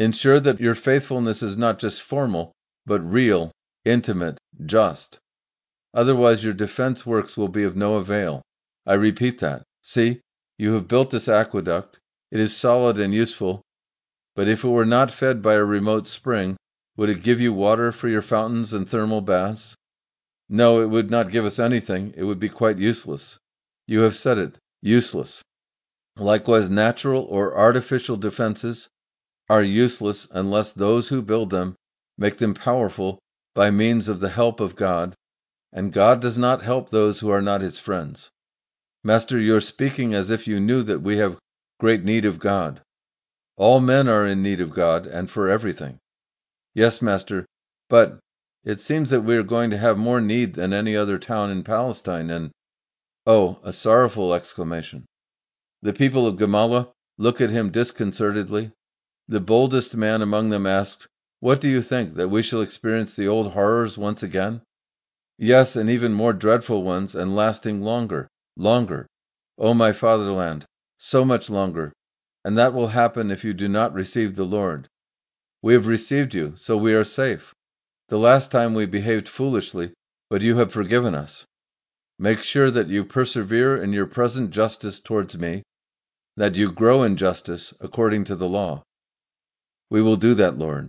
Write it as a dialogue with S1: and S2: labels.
S1: Ensure that your faithfulness is not just formal, but real, intimate, just. Otherwise, your defense works will be of no avail. I repeat that. See, you have built this aqueduct. It is solid and useful. But if it were not fed by a remote spring, would it give you water for your fountains and thermal baths? No, it would not give us anything. It would be quite useless. You have said it useless. Likewise, natural or artificial defenses are useless unless those who build them make them powerful by means of the help of God, and God does not help those who are not his friends. Master, you are speaking as if you knew that we have great need of God. All men are in need of God and for everything. Yes, Master, but it seems that we are going to have more need than any other town in Palestine, and oh, a sorrowful exclamation. The people of Gamala look at him disconcertedly. The boldest man among them asked, What do you think, that we shall experience the old horrors once again? Yes, and even more dreadful ones, and lasting longer, longer. O my fatherland, so much longer. And that will happen if you do not receive the Lord. We have received you, so we are safe. The last time we behaved foolishly, but you have forgiven us. Make sure that you persevere in your present justice towards me, that you grow in justice according to the law. We will do that, Lord.